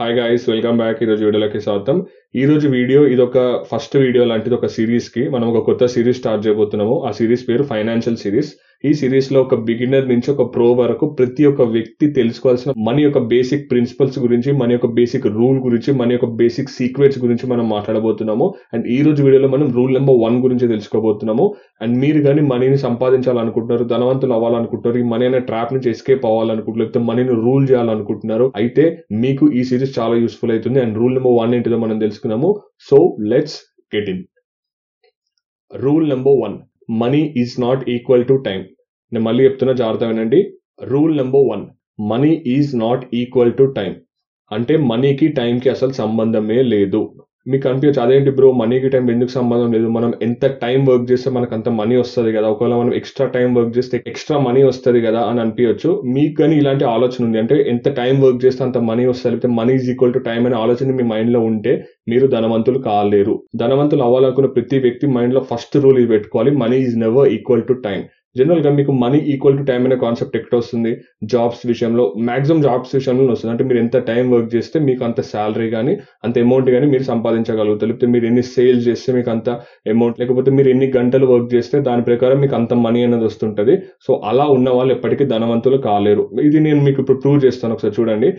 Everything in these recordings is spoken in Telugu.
హాయ్ గైస్ వెల్కమ్ బ్యాక్ ఈరోజు వీడియోలోకి స్వాగతం. ఈ రోజు వీడియో ఇది ఒక ఫస్ట్ వీడియో లాంటిది ఒక సిరీస్కి. మనం ఒక కొత్త సిరీస్ స్టార్ట్ చేయబోతున్నాము. ఆ సిరీస్ పేరు ఫైనాన్షియల్ సిరీస్ ఈ సిరీస్లో ఒక బిగినర్ నుంచి ఒక ప్రో వరకు ప్రతి ఒక్క వ్యక్తి తెలుసుకోవాల్సిన మన యొక్క బేసిక్ ప్రిన్సిపల్స్ గురించి మన యొక్క బేసిక్ రూల్ గురించి మన యొక్క బేసిక్ సీక్రెట్స్ గురించి మనం మాట్లాడబోతున్నాము. అండ్ ఈ రోజు వీడియోలో మనం రూల్ నెంబర్ వన్ గురించి తెలుసుకోబోతున్నాము. అండ్ మీరు కానీ మనీని సంపాదించాలనుకుంటున్నారు ధనవంతులు అవ్వాలనుకుంటున్నారు ఈ మనీ అనే ట్రాప్ నుంచి ఎస్కేప్ అవ్వాలనుకుంటున్నారు లేకపోతే మనీని రూల్ చేయాలనుకుంటున్నారు అయితే మీకు ఈ సిరీస్ చాలా యూస్ఫుల్ అవుతుంది. అండ్ రూల్ నెంబర్ వన్ ఏంటిదో మనం తెలుసుకున్నాము. So let's get in rule number one money is not equal to time నేను మళ్ళీ చెప్తున్నా జాగ్రత్త వినండి. Rule number one money is not equal to time అంటే మనీకి టైంకి అసలు సంబంధమే లేదు. మీకు అనిపించచ్చు అదేంటి బ్రో మనీకి టైం ఎందుకు సంబంధం లేదు? మనం ఎంత టైం వర్క్ చేస్తే మనకు అంత మనీ వస్తుంది కదా. ఒకవేళ మనం ఎక్స్ట్రా టైం వర్క్ చేస్తే ఎక్స్ట్రా మనీ వస్తుంది కదా అని అనిపించచ్చు. మీకు కానీ ఇలాంటి ఆలోచన ఉంది అంటే ఎంత టైం వర్క్ చేస్తే అంత మనీ వస్తుంది? లేకపోతే money is equal to time అనే ఆలోచన మీ మైండ్లో ఉంటే మీరు ధనవంతులు కాలేరు. ధనవంతులు అవ్వాలనుకున్న ప్రతి వ్యక్తి మైండ్లో ఫస్ట్ రూల్ ఇది పెట్టుకోవాలి. Money is never equal to time జనరల్గా మీకు మనీ ఈక్వల్ టు టైం అనే కాన్సెప్ట్ ఎక్కడ వస్తుంది? జాబ్స్ విషయంలో మాక్సిమం జాబ్స్ విషయంలో వస్తుంది. అంటే మీరు ఎంత టైం వర్క్ చేస్తే మీకు అంత శాలరీ కానీ అంత అమౌంట్ కానీ మీరు సంపాదించగలుగుతారు. లేకపోతే మీరు ఎన్ని సేల్స్ చేస్తే మీకు అంత అమౌంట్ లేకపోతే మీరు ఎన్ని గంటలు వర్క్ చేస్తే దాని ప్రకారం మీకు అంత మనీ అనేది వస్తుంటుంది. సో అలా ఉన్న వాళ్ళు ఎప్పటికీ ధనవంతులు కాలేరు. ఇది నేను మీకు ఇప్పుడు ప్రూవ్ చేస్తాను ఒకసారి చూడండి.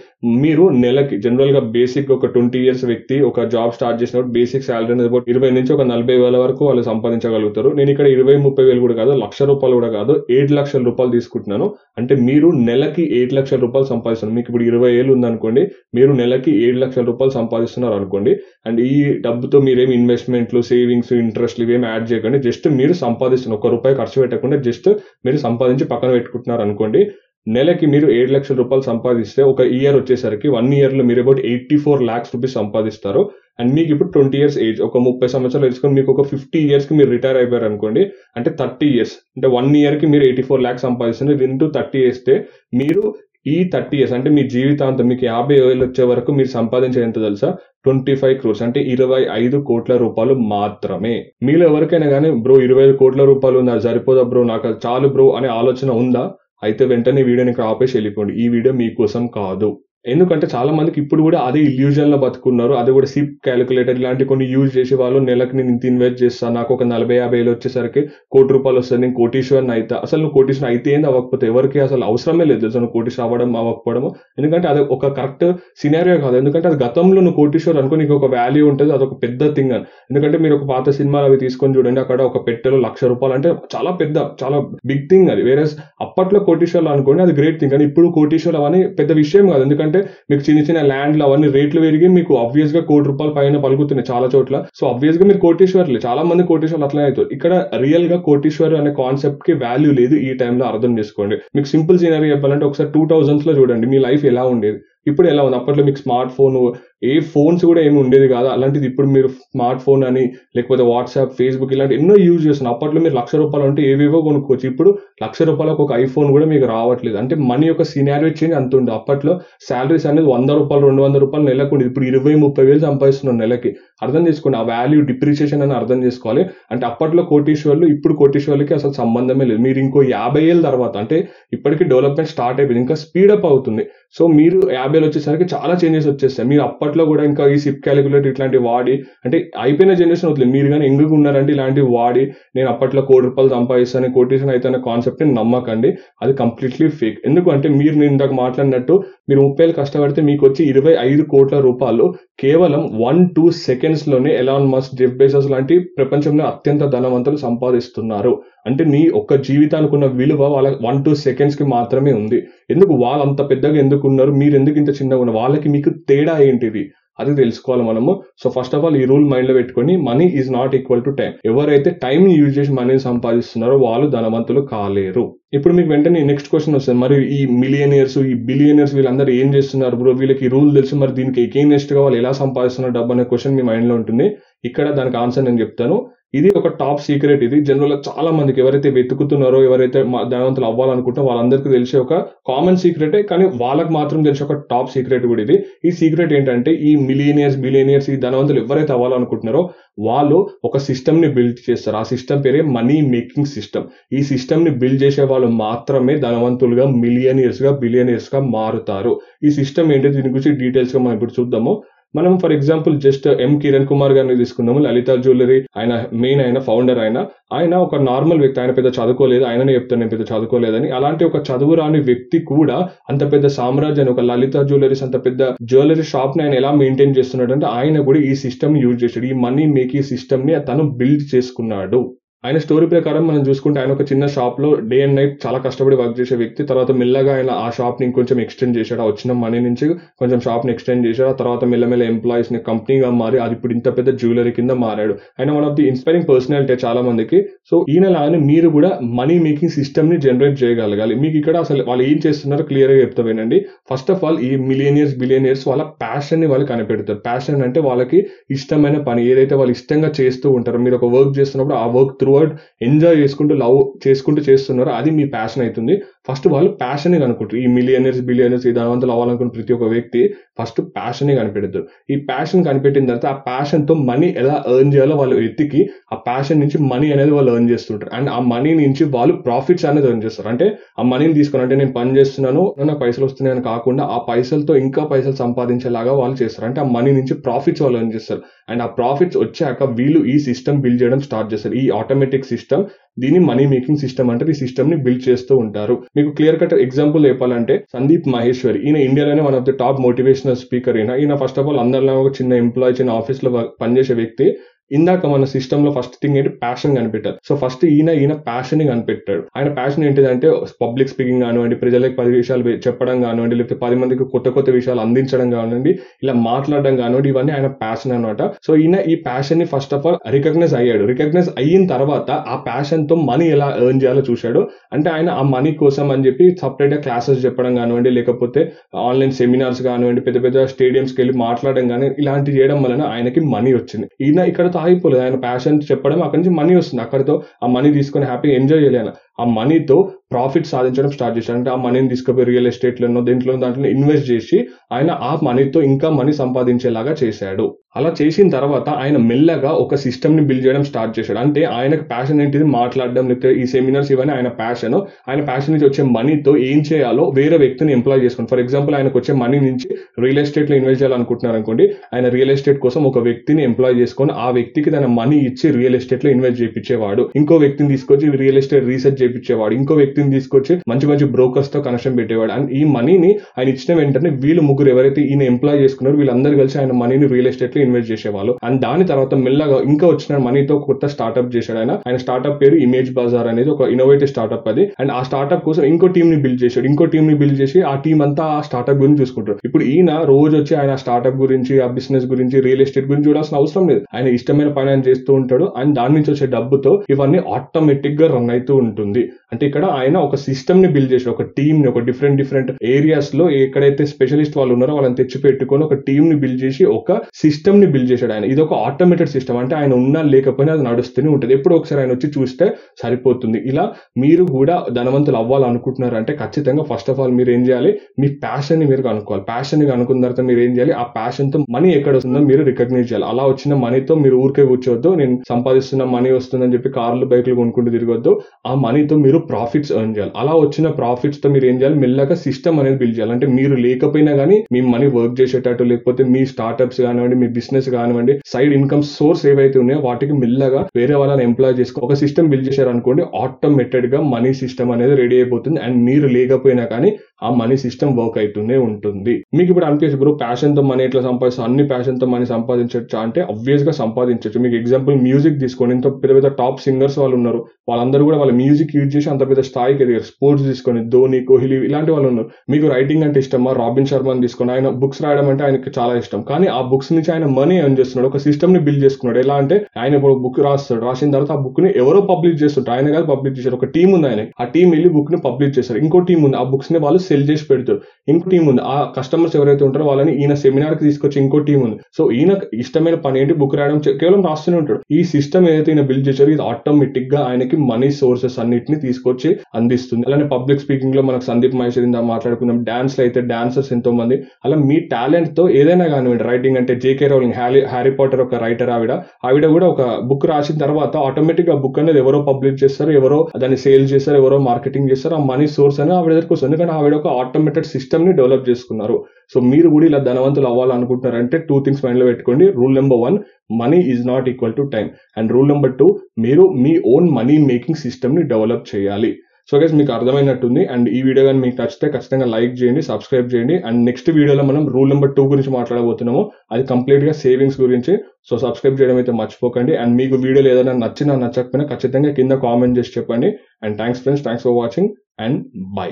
మీరు నెలకి జనరల్గా బేసిక్ ఒక ట్వంటీ ఇయర్స్ వ్యక్తి ఒక జాబ్ స్టార్ట్ చేసినప్పుడు బేసిక్ శాలరీ అనేది ఇరవై నుంచి ఒక నలభై వేల వరకు వాళ్ళు సంపాదించగలుగుతారు. నేను ఇక్కడ ఇరవై ముప్పై వేలు కూడా కాదు లక్ష రూపాయలు కూడా కాదు ఏడు లక్షల రూపాయలు తీసుకుంటున్నాను. అంటే మీరు నెలకి ఏడు లక్షల రూపాయలు సంపాదిస్తున్నారు. మీకు ఇప్పుడు ఇరవై ఏళ్ళు ఉందనుకోండి మీరు నెలకి ఏడు లక్షల రూపాయలు సంపాదిస్తున్నారు అనుకోండి. అండ్ ఈ డబ్బుతో మీరేం ఇన్వెస్ట్మెంట్లు సేవింగ్స్ ఇంట్రెస్ట్లు ఇవేమి యాడ్ చేయకండి. జస్ట్ మీరు సంపాదిస్తున్న ఒక రూపాయి ఖర్చు పెట్టకుండా జస్ట్ మీరు సంపాదించి పక్కన పెట్టుకుంటున్నారు అనుకోండి. నెలకి మీరు ఏడు లక్షల రూపాయలు సంపాదిస్తే ఒక ఇయర్ వచ్చేసరికి వన్ ఇయర్లో మీరు about eighty four lakhs rupees సంపాదిస్తారు. అండ్ మీకు ఇప్పుడు ట్వంటీ ఇయర్స్ ఏజ్ ఒక ముప్పై సంవత్సరాలు వేసుకొని మీకు ఒక ఫిఫ్టీ ఇయర్స్కి మీరు రిటైర్ అయిపోయారు అనుకోండి అంటే థర్టీ ఇయర్స్ అంటే వన్ ఇయర్కి మీరు ఎయిటీ ఫోర్ లాక్స్ సంపాదిస్తున్నారు ఇంటూ థర్టీ వేస్తే మీరు ఈ థర్టీ ఇయర్స్ అంటే మీ జీవితాంతం మీకు యాభై ఏళ్ళు వచ్చే వరకు మీరు సంపాదించేంత ఎంత తెలుసా? ట్వంటీ ఫైవ్ క్రోర్స్ అంటే ఇరవై ఐదు కోట్ల రూపాయలు మాత్రమే. మీలో ఎవరికైనా కానీ బ్రో ఇరవై ఐదు కోట్ల రూపాయలు ఉందా? సరిపోదా బ్రో? నాకు చాలు బ్రో అనే ఆలోచన ఉందా? అయితే వెంటనే వీడియోని క్రాపేసి ఆపేసి వెళ్ళిపోండి. ఈ వీడియో మీకోసం కాదు. ఎందుకంటే చాలా మందికి ఇప్పుడు కూడా అదే ఇల్యూజన్లో బతుకున్నారు. అది కూడా సిప్ క్యాలిక్యులేటర్ ఇలాంటి కొన్ని యూజ్ చేసే వాళ్ళు నెలకు నేను ఇంత ఇన్వెస్ట్ చేస్తాను నాకు ఒక నలభై యాభై వేలు వచ్చేసరికి కోటి రూపాయలు వస్తుంది. నేను కోటీశ్వరని అయితే. అసలు నువ్వు కోటీశ్వరం అయితే ఏంది అవ్వకపోతే? ఎవరికి అసలు అవసరమే లేదు. అసలు నువ్వు అవ్వడం అవ్వకపోవడం ఎందుకంటే అది ఒక కరెక్ట్ సినారియో కాదు. ఎందుకంటే అది గతంలో నువ్వు కోటీశ్వర్ అనుకో నీకు ఒక వాల్యూ ఉంటుంది. అదొక పెద్ద థింగ్ అని. ఎందుకంటే మీరు ఒక పాత సినిమాలు అవి తీసుకొని చూడండి. అక్కడ ఒక పెట్టెలో లక్ష రూపాయలు అంటే చాలా పెద్ద చాలా బిగ్ థింగ్ అది. వేరే అప్పట్లో కోటీశ్వర్లు అనుకోండి అది గ్రేట్ థింగ్ కానీ ఇప్పుడు కోటీశ్వర్లు అవన్నీ పెద్ద విషయం కాదు. ఎందుకంటే మీకు చిన్న చిన్న ల్యాండ్లు అవన్నీ రేట్లు పెరిగి మీకు ఆబ్వియస్గా కోటి రూపాయల పైన పలుకుతున్నాయి చాలా చోట్ల. సో ఆబ్వియస్గా మీరు కోటీశ్వర్లే. చాలా మంది కోటీశ్వర్లు అట్లా అవుతారు. ఇక్కడ రియల్గా కోటీశ్వర్ అనే కాన్సెప్ట్కి వాల్యూ లేదు ఈ టైంలో అర్థం చేసుకోండి. మీకు సింపుల్ సీనరీ చెప్పాలంటే ఒకసారి టూ థౌజండ్స్లో చూడండి. మీ లైఫ్ ఎలా ఉండేది? ఇప్పుడు ఎలా ఉంది? అప్పట్లో మీకు స్మార్ట్ ఫోన్ ఏ ఫోన్స్ కూడా ఏమి ఉండేది కాదు. అలాంటిది ఇప్పుడు మీరు స్మార్ట్ ఫోన్ అని లేకపోతే వాట్సాప్ ఫేస్బుక్ ఇలాంటి ఎన్నో యూజ్ చేస్తున్నారు. అప్పట్లో మీరు లక్ష రూపాయలు అంటే ఏవేవో కొనుక్కోవచ్చు. ఇప్పుడు లక్ష రూపాయలకు ఒక ఐఫోన్ కూడా మీకు రావట్లేదు. అంటే మనీ యొక్క సినారియో చేంజ్ అంత ఉండే. అప్పట్లో శాలరీస్ అనేది వంద రూపాయలు రెండు వందల రూపాయలు నెలకు ఉండేది. ఇప్పుడు ఇరవై ముప్పై వేలు సంపాదిస్తున్నాం నెలకి. అర్థం చేసుకోండి ఆ వాల్యూ డిప్రిషియేషన్ అని అర్థం చేసుకోవాలి. అంటే అప్పట్లో కోటీశ్వర్లు ఇప్పుడు కోటీశ్వర్లకి అసలు సంబంధమే లేదు. మీరు ఇంకో యాభై ఏళ్ళ తర్వాత అంటే ఇప్పటికీ డెవలప్మెంట్ స్టార్ట్ అయిపోయింది. ఇంకా స్పీడప్ అవుతుంది. సో మీరు యాభైలు వచ్చేసరికి చాలా చేంజెస్ వచ్చేస్తాయి. మీరు అప్పట్లో కూడా ఇంకా ఈ సిప్ క్యాలిక్యులేటర్ ఇట్లాంటివి వాడి అంటే అయిపోయిన జనరేషన్ అవుతుంది మీరు కానీ ఎంగుగా ఉన్నారంటే ఇలాంటివి వాడి నేను అప్పట్లో కోటి రూపాయలు సంపాదిస్తాను కోటేషన్ అయితే అనే కాన్సెప్ట్ నమ్మకండి. అది కంప్లీట్లీ ఫేక్ ఎందుకంటే మీరు నేను ఇందాక మాట్లాడినట్టు మీరు ముప్పై ఏళ్ళు కష్టపడితే మీకు వచ్చి ఇరవై ఐదు కోట్ల రూపాయలు కేవలం వన్ టూ సెకండ్స్లోనే ఎలాన్ మస్క్ జెఫ్ బేసస్ లాంటి ప్రపంచంలో అత్యంత ధనవంతులు సంపాదిస్తున్నారు. అంటే నీ ఒక్క జీవితానికి ఉన్న విలువ వాళ్ళ వన్ టూ సెకండ్స్కి మాత్రమే ఉంది. ఎందుకు? వాళ్ళు అంత పెద్దగా ఎందుకు ఉన్నారు? మీరు ఎందుకు ఇంత చిన్నగా ఉన్న వాళ్ళకి మీకు తేడా ఏంటిది? అది తెలుసుకోవాలి మనము. సో ఫస్ట్ ఆఫ్ ఆల్ ఈ రూల్ మైండ్లో పెట్టుకొని money is not equal to time ఎవరైతే టైం యూజ్ చేసి మనీ సంపాదిస్తున్నారో వాళ్ళు ధనవంతులు కాలేరు. ఇప్పుడు మీకు వెంటనే నెక్స్ట్ క్వశ్చన్ వస్తుంది. మరి ఈ మిలియనియర్స్ ఈ బిలియనియర్స్ వీళ్ళందరూ ఏం చేస్తున్నారు బ్రో వీళ్ళకి రూల్ తెలుసు. మరి దీనికి ఎగెయినెస్ట్గా వాళ్ళు ఎలా సంపాదిస్తున్నారు డబ్బు అనే క్వశ్చన్ మీ మైండ్లో ఉంటుంది. ఇక్కడ దానికి ఆన్సర్ నేను చెప్తాను. ఇది ఒక టాప్ సీక్రెట్. ఇది జనరల్ చాలా మందికి ఎవరైతే వెతుకుతున్నారో ఎవరైతే ధనవంతులు అవ్వాలనుకుంటున్నారో వాళ్ళందరికీ తెలిసే ఒక కామన్ సీక్రెటే కానీ వాళ్ళకి మాత్రం తెలిసే ఒక టాప్ సీక్రెట్ కూడా ఇది. ఈ సీక్రెట్ ఏంటంటే ఈ మిలియనియర్స్ బిలీనియర్స్ ఈ ధనవంతులు ఎవరైతే అవ్వాలనుకుంటున్నారో వాళ్ళు ఒక సిస్టమ్ని బిల్డ్ చేస్తారు. ఆ సిస్టమ్ పేరే మనీ మేకింగ్ సిస్టమ్ ఈ సిస్టమ్ని బిల్డ్ చేసే వాళ్ళు మాత్రమే ధనవంతులుగా మిలియనియర్స్గా బిలియనియర్స్గా మారుతారు. ఈ సిస్టమ్ ఏంటి దీని గురించి డీటెయిల్స్గా మనం ఇప్పుడు చూద్దాము. మనం for example just M Kiran Kumar గారిని తీసుకుందాము. లలిత జ్యువెలరీ ఆయన మెయిన్ ఆయన ఫౌండర్ ఆయన. ఆయన ఒక నార్మల్ వ్యక్తి. ఆయన పెద్ద చదువుకోలేదు. ఆయననే చెప్తాను నేను పెద్ద చదువుకోలేదని. అలాంటి ఒక చదువు రాని వ్యక్తి కూడా అంత పెద్ద సామ్రాజ్యాన్ని ఒక లలిత జ్యువెలరీస్ అంత పెద్ద జ్యువెలరీ షాప్ని ఆయన ఎలా మెయింటైన్ చేస్తున్నాడు అంటే ఆయన కూడా ఈ సిస్టమ్ యూజ్ చేశాడు. ఈ మనీ మేకింగ్ సిస్టమ్ని తను బిల్డ్ చేసుకున్నాడు. ఆయన స్టోరీ ప్రకారం మనం చూసుకుంటే ఆయన ఒక చిన్న షాప్లో డే అండ్ నైట్ చాలా కష్టపడి వర్క్ చేసే వ్యక్తి. తర్వాత మెల్లగా ఆయన ఆ షాప్ని ఇంకొంచెం ఎక్స్టెండ్ చేశాడు. ఆ వచ్చిన మనీ నుంచి కొంచెం షాప్ని ఎక్స్టెండ్ చేశాడు. ఆ తర్వాత మెల్లమెల్ల ఎంప్లాయీస్ని కంపెనీగా మారి అది ఇప్పుడు ఇంత పెద్ద జ్యువెలరీ కింద మారాడు. ఆయన one of the inspiring personality చాలా మందికి. సో ఈయన లాగానే మీరు కూడా మనీ మేకింగ్ సిస్టమ్ని జనరేట్ చేయగలగాలి. మీకు ఇక్కడ అసలు వాళ్ళు ఏం చేస్తున్నారో క్లియర్గా చెప్తా వినండి. ఫస్ట్ ఆఫ్ ఆల్ ఈ మిలియనియర్స్ బిలియనియర్స్ వాళ్ళ ప్యాషన్ని వాళ్ళు కనిపెడతారు. ప్యాషన్ అంటే వాళ్ళకి ఇష్టమైన పని. ఏదైతే వాళ్ళు ఇష్టంగా చేస్తూ ఉంటారో మీరు ఒక వర్క్ చేస్తున్నప్పుడు ఆ వర్క్ త్రూ వర్డ్ ఎంజాయ్ చేసుకుంటూ లవ్ చేసుకుంటూ చేస్తున్నారో అది మీ ప్యాషన్ అవుతుంది. ఫస్ట్ వాళ్ళు ప్యాషన్ కనుక్కుంటారు. ఈ మిలియనర్స్ బిలియనర్స్ ఈ ధనవంతులు అవ్వాలనుకున్న ప్రతి ఒక్క వ్యక్తి ఫస్ట్ ప్యాషన్ కనిపెడతారు. ఈ ప్యాషన్ కనిపెట్టిన తర్వాత ఆ ప్యాషన్తో మనీ ఎలా ఎర్న్ చేయాలో వాళ్ళు ఎత్తికి ఆ ప్యాషన్ నుంచి మనీ అనేది వాళ్ళు ఎర్న్ చేస్తుంటారు. అండ్ ఆ మనీ నుంచి వాళ్ళు ప్రాఫిట్స్ అనేది ఎర్న్ చేస్తారు. అంటే ఆ మనీని తీసుకుని అంటే నేను పని చేస్తున్నాను నాకు పైసలు వస్తున్నాయని కాకుండా ఆ పైసలతో ఇంకా పైసలు సంపాదించేలాగా వాళ్ళు చేస్తారు. అంటే ఆ మనీ నుంచి ప్రాఫిట్స్ వాళ్ళు ఎర్న్ చేస్తారు. అండ్ ఆ ప్రాఫిట్స్ వచ్చాక వీళ్ళు ఈ సిస్టమ్ బిల్డ్ చేయడం స్టార్ట్ చేస్తారు. ఈ ఆటోమేటిక్ సిస్టమ్ దీన్ని మనీ మేకింగ్ సిస్టమ్ అంటే ఈ సిస్టమ్ని బిల్డ్ చేస్తూ ఉంటారు. మీకు క్లియర్ కట్ ఎగ్జాంపుల్ చెప్పాలంటే సందీప్ మహేశ్వరి. ఈయన ఇండియాలోనే one of the top motivational speaker అయినా ఈయన ఫస్ట్ ఆఫ్ ఆల్ అందరిలో ఒక చిన్న ఎంప్లాయ్ చిన్న ఆఫీస్లో పనిచేసే వ్యక్తి. ఇందాక మన సిస్టమ్లో ఫస్ట్ థింగ్ ఏంటి? ప్యాషన్ కనిపెట్టారు. సో ఫస్ట్ ఈయన ఈయన ప్యాషన్ని కనిపెట్టాడు. ఆయన ప్యాషన్ ఏంటిదంటే పబ్లిక్ స్పీకింగ్ కానివ్వండి ప్రజలకు పది విషయాలు చెప్పడం కానివ్వండి లేకపోతే పది మందికి కొత్త కొత్త విషయాలు అందించడం కానివ్వండి ఇలా మాట్లాడడం కానివ్వండి ఇవన్నీ ఆయన ప్యాషన్ అనమాట సో ఈయన ఈ ప్యాషన్ని ఫస్ట్ ఆఫ్ ఆల్ రికగ్నైజ్ అయ్యాడు. రికగ్నైజ్ అయిన తర్వాత ఆ ప్యాషన్తో మనీ ఎలా ఎర్న్ చేయాలో చూశాడు. అంటే ఆయన ఆ మనీ కోసం అని చెప్పి సపరేట్గా క్లాసెస్ చెప్పడం కానివ్వండి లేకపోతే ఆన్లైన్ సెమినార్స్ కానివ్వండి పెద్ద పెద్ద స్టేడియంస్కి వెళ్ళి మాట్లాడడం కానీ ఇలాంటివి చేయడం వలన ఆయనకి మనీ వచ్చింది. ఈయన ఇక్కడతో ఆగిపోలేదు ఆయన ప్యాషన్ చెప్పడం అక్కడి నుంచి మనీ వస్తుంది. అక్కడితో ఆ మనీ తీసుకొని హ్యాపీగా ఎంజాయ్ చేయలేను. ఆ మనీతో ప్రాఫిట్ సాధించడం స్టార్ట్ చేశాడు అంటే ఆ మనీని తీసుకుపోయి రియల్ ఎస్టేట్లోనో దీంట్లో దాంట్లో ఇన్వెస్ట్ చేసి ఆయన ఆ మనీతో ఇంకా మనీ సంపాదించేలాగా చేశాడు. అలా చేసిన తర్వాత ఆయన మెల్లగా ఒక సిస్టమ్ని బిల్డ్ చేయడం స్టార్ట్ చేశాడు. అంటే ఆయనకు ప్యాషన్ ఏంటిది? మాట్లాడడం లేకపోతే ఈ సెమినార్స్ ఇవన్నీ ఆయన ప్యాషన్ ఆయన ప్యాషన్ నుంచి వచ్చే మనీతో ఏం చేయాలో వేరే వ్యక్తిని ఎంప్లాయ్ చేసుకుని ఫర్ ఎగ్జాంపుల్ ఆయనకు వచ్చే మనీ నుంచి రియల్ ఎస్టేట్లో ఇన్వెస్ట్ చేయాలనుకుంటున్నారు అనుకోండి ఆయన రియల్ ఎస్టేట్ కోసం ఒక వ్యక్తిని ఎంప్లాయ్ చేసుకొని ఆ వ్యక్తికి తన మనీ ఇచ్చి రియల్ ఎస్టేట్లో ఇన్వెస్ట్ చేయించేవాడు. ఇంకో వ్యక్తిని తీసుకొచ్చి రియల్ ఎస్టేట్ రీసెర్చ్ చేపించేవాడు. ఇంకో వ్యక్తిని తీసుకొచ్చి మంచి మంచి బ్రోకర్స్తో కనెక్షన్ పెట్టేవాడు. అండ్ ఈ మనీని ఆయన ఇచ్చిన వెంటనే వీళ్ళు ముగ్గురు ఎవరైతే ఈయన ఎంప్లాయ్ చేసుకున్నారో వీళ్ళందరూ కలిసి ఆయన మనీని రియల్ ఎస్టేట్లో ఇన్వెస్ట్ చేసేవాళ్ళు. అండ్ దాని తర్వాత మెల్లగా ఇంకా వచ్చిన మనీతో కొత్త స్టార్ట్అప్ చేశాడు ఆయన. ఆయన స్టార్ట్అప్ పేరు ఇమేజ్ బజార్ అనేది ఒక ఇన్నోవేటివ్ స్టార్ట్అప్ అది. అండ్ ఆ స్టార్ట్అప్ కోసం ఇంకో టీమ్ని బిల్డ్ చేశాడు. ఇంకో టీమ్ని బిల్డ్ చేసి ఆ టీం అంతా ఆ స్టార్ట్అప్ గురించి చూసుకుంటారు. ఇప్పుడు ఈయన రోజు వచ్చి ఆయన స్టార్ట్అప్ గురించి ఆ బిజినెస్ గురించి రియల్ ఎస్టేట్ గురించి చూడాల్సిన అవసరం లేదు. ఆయన ఇష్టమైన పని ఆయన చేస్తూ ఉంటాడు. అండ్ దాని నుంచి వచ్చే డబ్బుతో ఇవన్నీ ఆటోమేటిక్గా రన్ అవుతూ ఉంటుంది. అంటే ఇక్కడ ఆయన ఒక సిస్టమ్ని బిల్డ్ చేసి ఒక టీమ్ని ఒక డిఫరెంట్ డిఫరెంట్ ఏరియాస్లో ఎక్కడైతే స్పెషలిస్ట్ వాళ్ళు ఉన్నారో వాళ్ళని తెచ్చి పెట్టుకొని ఒక టీమ్ని బిల్డ్ చేసి ఒక సిస్టమ్ని బిల్డ్ చేశాడు ఆయన. ఇది ఒక ఆటోమేటెడ్ సిస్టమ్ అంటే ఆయన ఉన్నా లేకపోయినా అది నడుస్తూనే ఉంటుంది. ఎప్పుడు ఒకసారి ఆయన వచ్చి చూస్తే సరిపోతుంది. ఇలా మీరు కూడా ధనవంతులు అవ్వాలనుకుంటున్నారు అంటే ఖచ్చితంగా ఫస్ట్ ఆఫ్ ఆల్ మీరు ఏం చేయాలి? మీ ప్యాషన్ని మీరు కనుక్కోవాలి. ప్యాషన్ని కనుక్కున్న తర్వాత మీరు ఏం చేయాలి? ఆ ప్యాషన్తో మనీ ఎక్కడ వస్తుందో మీరు రికగ్నైజ్ చేయాలి. అలా వచ్చిన మనీతో మీరు ఊరికే కూర్చోవద్దు. నేను సంపాదిస్తున్న మనీ వస్తుందని చెప్పి కార్లు బైక్లు కొనుక్కుంటూ తిరగొద్దు. ఆ మనీ మనీతో మీరు ప్రాఫిట్స్ ఎర్న్ చేయాలి. అలా వచ్చిన ప్రాఫిట్స్తో మీరు ఏం చేయాలి? మెల్లగా సిస్టమ్ అనేది బిల్డ్ చేయాలి. అంటే మీరు లేకపోయినా కానీ మీ మనీ వర్క్ చేసేటట్టు లేకపోతే మీ స్టార్ట్అప్స్ కానివ్వండి మీ బిజినెస్ కానివ్వండి సైడ్ ఇన్కమ్ సోర్స్ ఏవైతే ఉన్నాయో వాటికి మెల్లగా వేరే వాళ్ళని ఎంప్లాయ్ చేసుకో ఒక సిస్టమ్ బిల్డ్ చేశారనుకోండి ఆటోమేటెడ్గా మనీ సిస్టమ్ అనేది రెడీ అయిపోతుంది. అండ్ మీరు లేకపోయినా కానీ ఆ మనీ సిస్టమ్ వర్క్ అవుతూనే ఉంటుంది. మీకు ఇప్పుడు అనిపించచ్చు బ్రో ప్యాషన్తో మనీ ఎట్లా సంపాదిస్తా అన్ని ప్యాషన్తో మనీ సంపాదించవచ్చు అంటే అబ్వియస్గా సంపాదించవచ్చు మీకు ఎగ్జాంపుల్ మ్యూజిక్ తీసుకొని ఇంత పెద్ద పెద్ద టాప్ సింగర్స్ వాళ్ళు ఉన్నారు. వాళ్ళందరూ కూడా వాళ్ళ మ్యూజిక్ యూజ్ చేసి అంత పెద్ద స్థాయికి ఎదిగారు. స్పోర్ట్స్ తీసుకొని ధోని కోహ్లీ ఇలాంటి వాళ్ళు ఉన్నారు. మీకు రైటింగ్ అంటే ఇష్టమా? రాబిన్ శర్మని తీసుకొని ఆయన బుక్స్ రాయడం అంటే ఆయనకి చాలా ఇష్టం. కానీ ఆ బుక్స్ నుంచి ఆయన మనీ ఎర్న్ చేస్తున్నాడు. ఒక సిస్టమ్ని బిల్డ్ చేసుకున్నాడు. ఎలా అంటే ఆయన ఇప్పుడు బుక్ రాస్తాడు. రాసిన తర్వాత ఆ బుక్ని ఎవరో పబ్లిష్ చేస్తుంటారు. ఆయన కాదు పబ్లిష్ చేశారు. ఒక టీం ఉంది ఆయన ఆ టీం వెళ్ళి బుక్ని పబ్లిష్ చేశారు ఇంకో టీం ఉంది. ఆ బుక్స్ని వాళ్ళు సెల్ చేసి పెడతారు ఇంకో టీం ఉంది. ఆ కస్టమర్స్ ఎవరైతే ఉంటారో వాళ్ళని ఈయన సెమినార్కి తీసుకొచ్చి ఇంకో టీం ఉంది. సో ఈయన ఇష్టమైన పని ఏంటి? బుక్ రాయడం కేవలం రాస్తూనే ఉంటాడు. ఈ సిస్టమ్ ఏదైతే ఈయన బిల్డ్ చేశారో ఇది ఆటోమేటిక్గా ఆయనకి మనీ సోర్సెస్ అన్నిటిని తీసుకొచ్చి అందిస్తుంది. అలానే పబ్లిక్ స్పీకింగ్లో మనకు సందీప్ మహేశ్వరి మాట్లాడుకున్నాం. డాన్స్లో అయితే డాన్సర్స్ ఎంతో మంది అలా మీ టాలెంట్తో ఏదైనా కానివ్వండి. రైటింగ్ అంటే JK Rowling Harry Harry Potter ఒక రైటర్ ఆవిడ. ఆవిడ కూడా ఒక బుక్ రాసిన తర్వాత ఆటోమేటిక్గా బుక్ అనేది ఎవరో పబ్లిష్ చేస్తారు ఎవరో దాన్ని సేల్ చేస్తారు ఎవరో మార్కెటింగ్ చేస్తారు ఆ మనీ సోర్స్ అనేది ఆవిడ దగ్గరకు వస్తుంది. ఎందుకంటే ఆవిడ ఒక ఆటోమేటెడ్ సిస్టమ్ని డెవలప్ చేసుకున్నారు. సో మీరు కూడా ఇలా ధనవంతులు అవ్వాలనుకుంటున్నారంటే టూ థింగ్స్ మైండ్లో పెట్టుకోండి. Rule number one money is not equal to time and rule number two మీరు మీ ఓన్ మనీ మేకింగ్ సిస్టమ్ని డెవలప్ చేయాలి. సో గైస్ మీకు అర్థమైనట్టుంది. అండ్ ఈ వీడియో కానీ మీకు నచ్చితే ఖచ్చితంగా లైక్ చేయండి సబ్స్క్రైబ్ చేయండి. అండ్ నెక్స్ట్ వీడియోలో మనం రూల్ నెంబర్ టూ గురించి మాట్లాడబోతున్నాము. అది కంప్లీట్గా సేవింగ్స్ గురించి. సో సబ్స్క్రైబ్ చేయడం అయితే మర్చిపోకండి. అండ్ మీకు వీడియోలు ఏదైనా నచ్చినా నచ్చకపోయినా ఖచ్చితంగా కింద కామెంట్ చేసి చెప్పండి. And thanks friends thanks for watching and bye